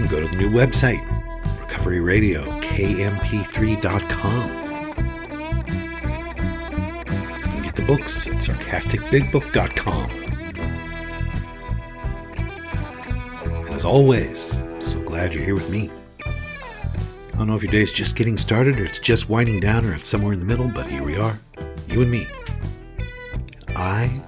can go to the new website, Recovery Radio, KMP3.com. You can get the books at sarcasticbigbook.com. And as always, so glad you're here with me. I don't know if your day's just getting started or it's just winding down or it's somewhere in the middle, but here we are, you and me. I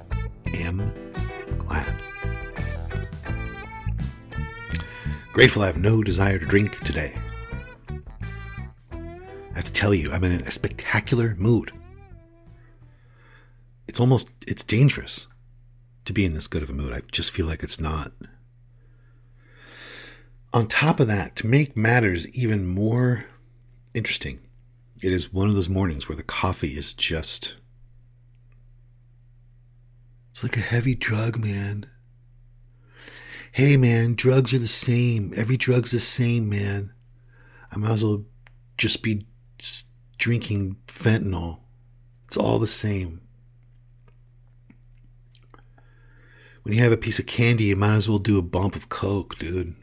Grateful I have no desire to drink today. I have to tell you, I'm in a spectacular mood. It's almost it's dangerous to be in this good of a mood. I just feel like it's not. On top of that, to make matters even more interesting, it is one of those mornings where the coffee is just it's like a heavy drug, man. Hey, man, drugs are the same. Every drug's the same, man. I might as well just be drinking fentanyl. It's all the same. When you have a piece of candy, you might as well do a bump of coke, dude.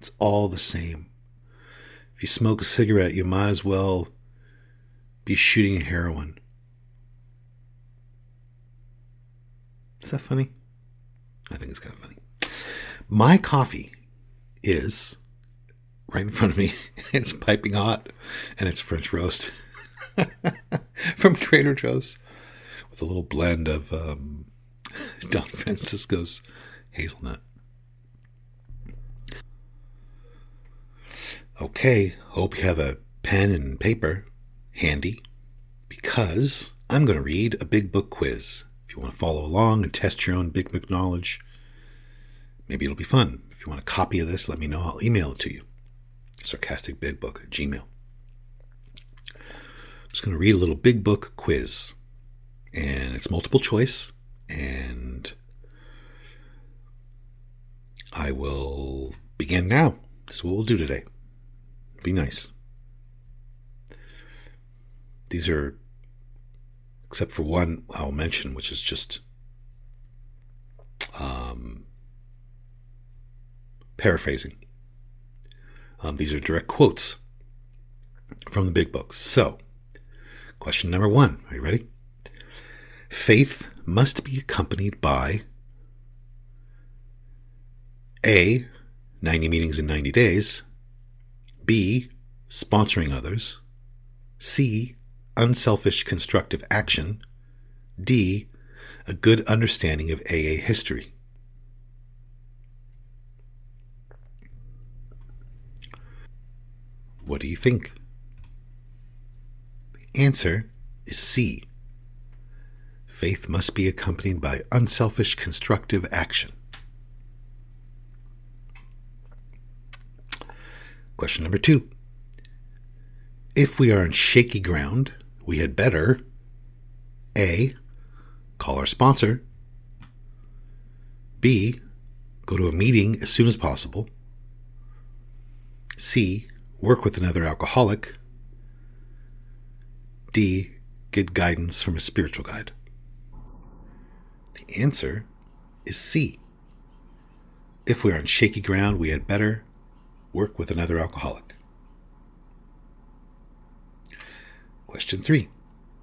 It's all the same. If you smoke a cigarette, you might as well be shooting heroin. Is that funny? I think it's kind of funny. My coffee is right in front of me. It's piping hot and it's French roast from Trader Joe's with a little blend of um, Don Francisco's hazelnut. Okay, hope you have a pen and paper handy because I'm going to read a big book quiz if you want to follow along and test your own Big Book knowledge, maybe it'll be fun. If you want a copy of this, let me know. I'll email it to you. Sarcasticbigbook at gmail. I'm just going to read a little big book quiz. And it's multiple choice. And I will begin now. This is what we'll do today. Be nice. These are except for one I'll mention, which is just um, paraphrasing. Um, these are direct quotes from the big books. So, question number one Are you ready? Faith must be accompanied by A. 90 meetings in 90 days, B. Sponsoring others, C unselfish constructive action. D. A good understanding of AA history. What do you think? The answer is C. Faith must be accompanied by unselfish constructive action. Question number two. If we are on shaky ground, we had better A. Call our sponsor. B. Go to a meeting as soon as possible. C. Work with another alcoholic. D. Get guidance from a spiritual guide. The answer is C. If we are on shaky ground, we had better work with another alcoholic. Question three.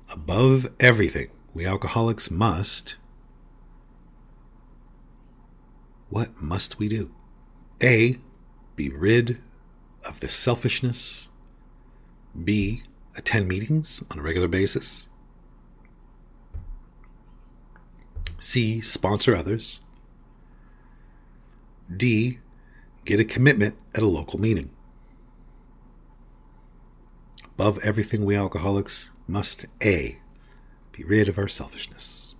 Above everything, we alcoholics must. What must we do? A. be rid of this selfishness. B. Attend meetings on a regular basis. C. Sponsor others. D. Get a commitment at a local meeting. Above everything, we alcoholics must A. Be rid of our selfishness.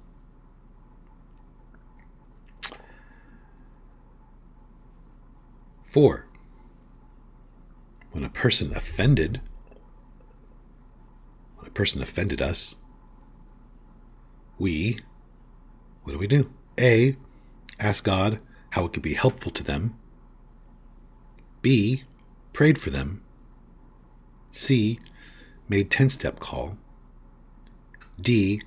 Four. When a person offended, when a person offended us, we, what do we do? A. Ask God how it could be helpful to them. B. Prayed for them. C. Made 10 step call. D.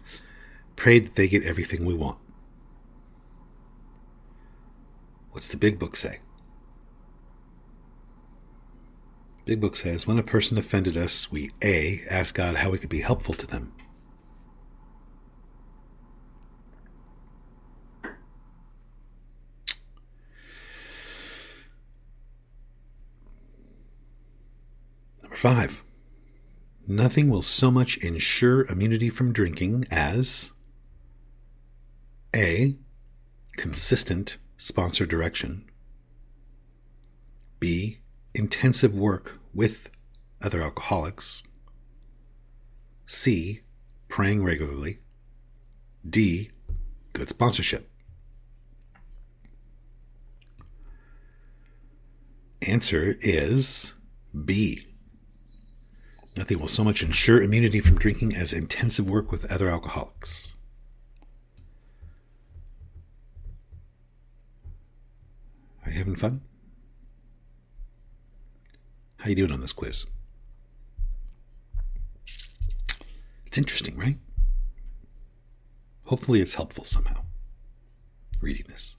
Prayed that they get everything we want. What's the big book say? Big book says when a person offended us, we A. Ask God how we could be helpful to them. Number five. Nothing will so much ensure immunity from drinking as A. Consistent sponsor direction. B. Intensive work with other alcoholics. C. Praying regularly. D. Good sponsorship. Answer is B. Nothing will so much ensure immunity from drinking as intensive work with other alcoholics. Are you having fun? How you doing on this quiz? It's interesting, right? Hopefully it's helpful somehow reading this.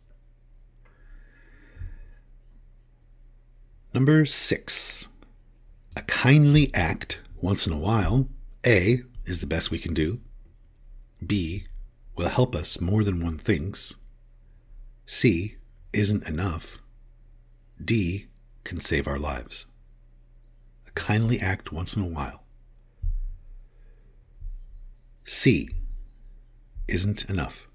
Number 6. A kindly act once in a while, A, is the best we can do. B, will help us more than one thinks. C, isn't enough. D, can save our lives. Kindly act once in a while. C, isn't enough.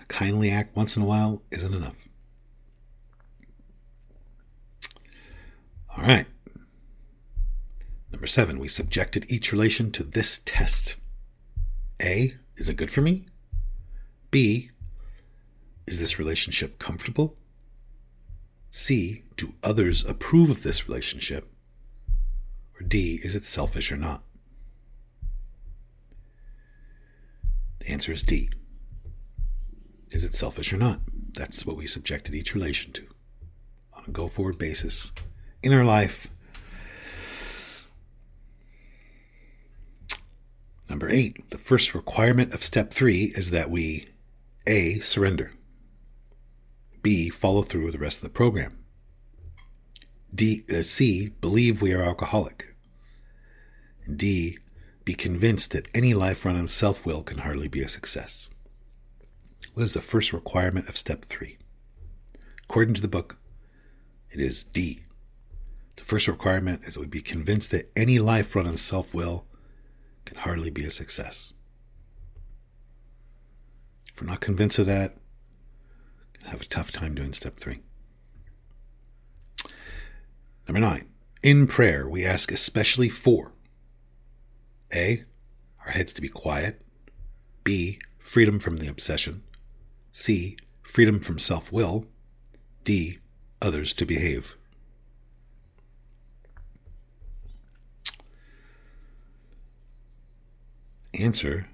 A kindly act once in a while isn't enough. All right. Number seven, we subjected each relation to this test. A, is it good for me? B, is this relationship comfortable? C, do others approve of this relationship? Or D, is it selfish or not? The answer is D. Is it selfish or not? That's what we subjected each relation to on a go forward basis in our life. Number eight, the first requirement of step three is that we A, surrender, B, follow through with the rest of the program, D, uh, C, believe we are alcoholic, D, be convinced that any life run on self will can hardly be a success. What is the first requirement of step three? According to the book, it is D. The first requirement is that we be convinced that any life run on self will can hardly be a success. If we're not convinced of that, have a tough time doing step three. Number nine, in prayer, we ask especially for A, our heads to be quiet, B, freedom from the obsession, C, freedom from self will, D, others to behave. Answer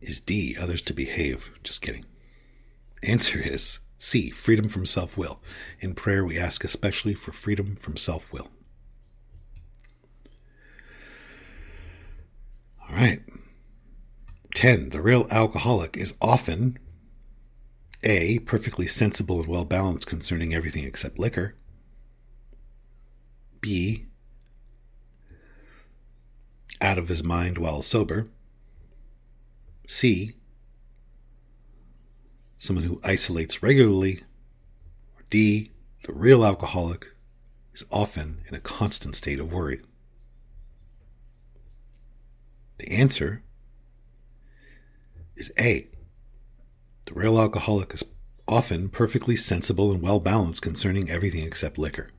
is D, others to behave. Just kidding. Answer is C, freedom from self will. In prayer, we ask especially for freedom from self will. All right. 10. The real alcoholic is often A, perfectly sensible and well balanced concerning everything except liquor. B, out of his mind while sober. C, someone who isolates regularly. Or D, the real alcoholic is often in a constant state of worry. The answer is A. The real alcoholic is often perfectly sensible and well balanced concerning everything except liquor.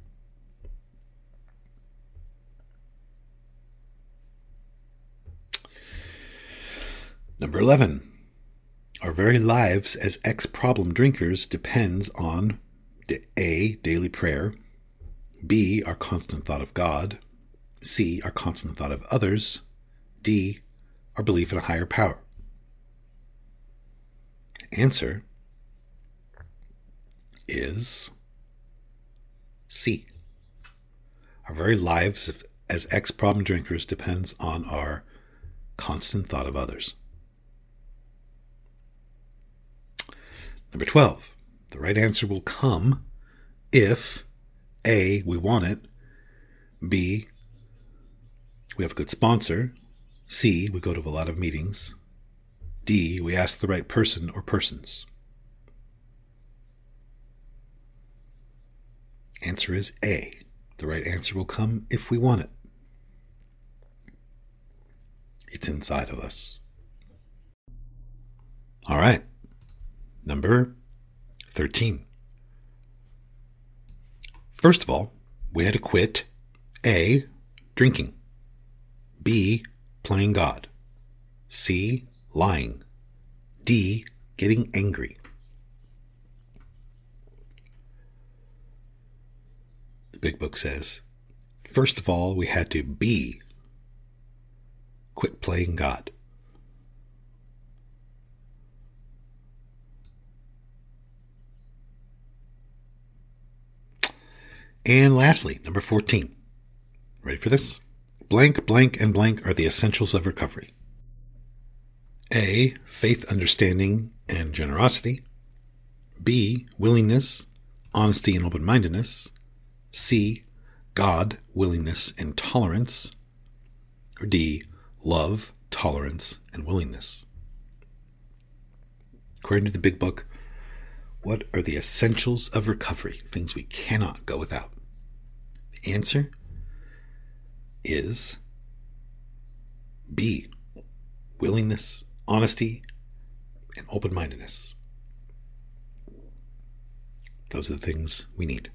Number 11. Our very lives as ex problem drinkers depends on A. Daily prayer, B. Our constant thought of God, C. Our constant thought of others, D. Our belief in a higher power. Answer is C. Our very lives as ex problem drinkers depends on our constant thought of others. Number 12. The right answer will come if A, we want it, B, we have a good sponsor, C, we go to a lot of meetings, D, we ask the right person or persons. Answer is A. The right answer will come if we want it. It's inside of us. All right. Number 13. First of all, we had to quit A. Drinking. B. Playing God. C. Lying. D. Getting angry. The big book says, first of all, we had to be. Quit playing God. And lastly, number 14. Ready for this? Blank, blank, and blank are the essentials of recovery. A. Faith, understanding, and generosity. B. Willingness, honesty, and open mindedness. C. God, willingness, and tolerance. Or D. Love, tolerance, and willingness. According to the big book, what are the essentials of recovery? Things we cannot go without. Answer is B. Willingness, honesty, and open mindedness. Those are the things we need.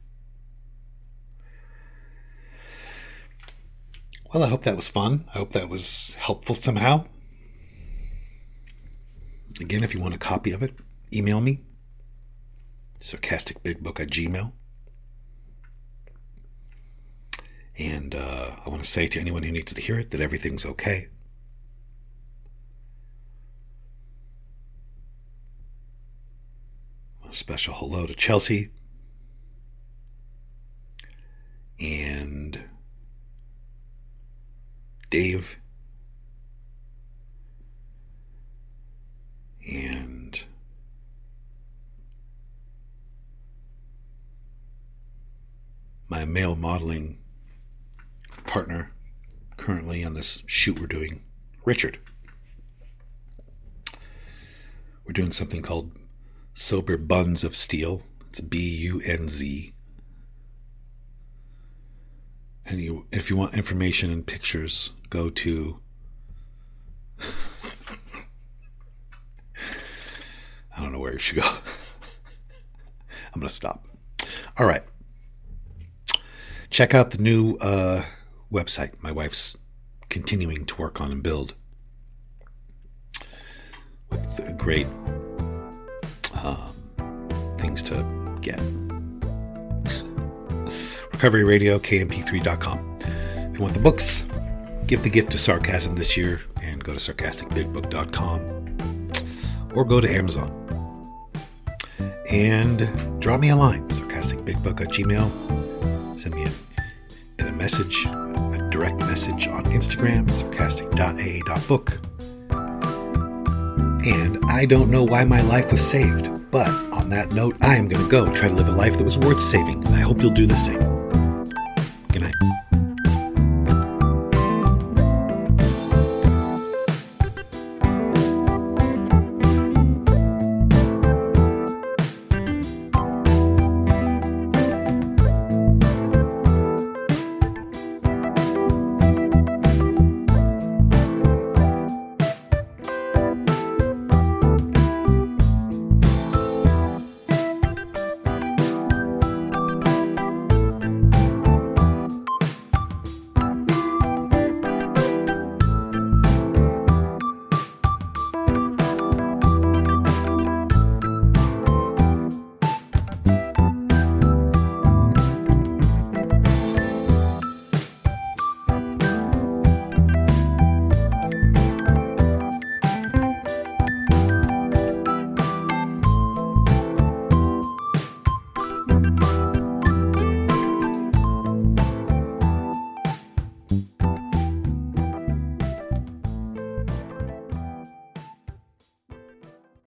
Well, I hope that was fun. I hope that was helpful somehow. Again, if you want a copy of it, email me sarcasticbigbook at gmail. And uh, I want to say to anyone who needs to hear it that everything's okay. A special hello to Chelsea and Dave and my male modeling partner currently on this shoot we're doing, Richard. We're doing something called Sober Buns of Steel. It's B U N Z. And you, if you want information and pictures, go to. I don't know where you should go. I'm going to stop. All right. Check out the new uh, website my wife's continuing to work on and build with great um, things to get. Recovery Radio, KMP3.com. If you want the books, give the gift of sarcasm this year and go to sarcasticbigbook.com or go to Amazon. And drop me a line, sarcasticbigbook at gmail. Send me a, a message, direct message on Instagram, sarcastic.aa.book. And I don't know why my life was saved, but on that note, I am going to go try to live a life that was worth saving, and I hope you'll do the same.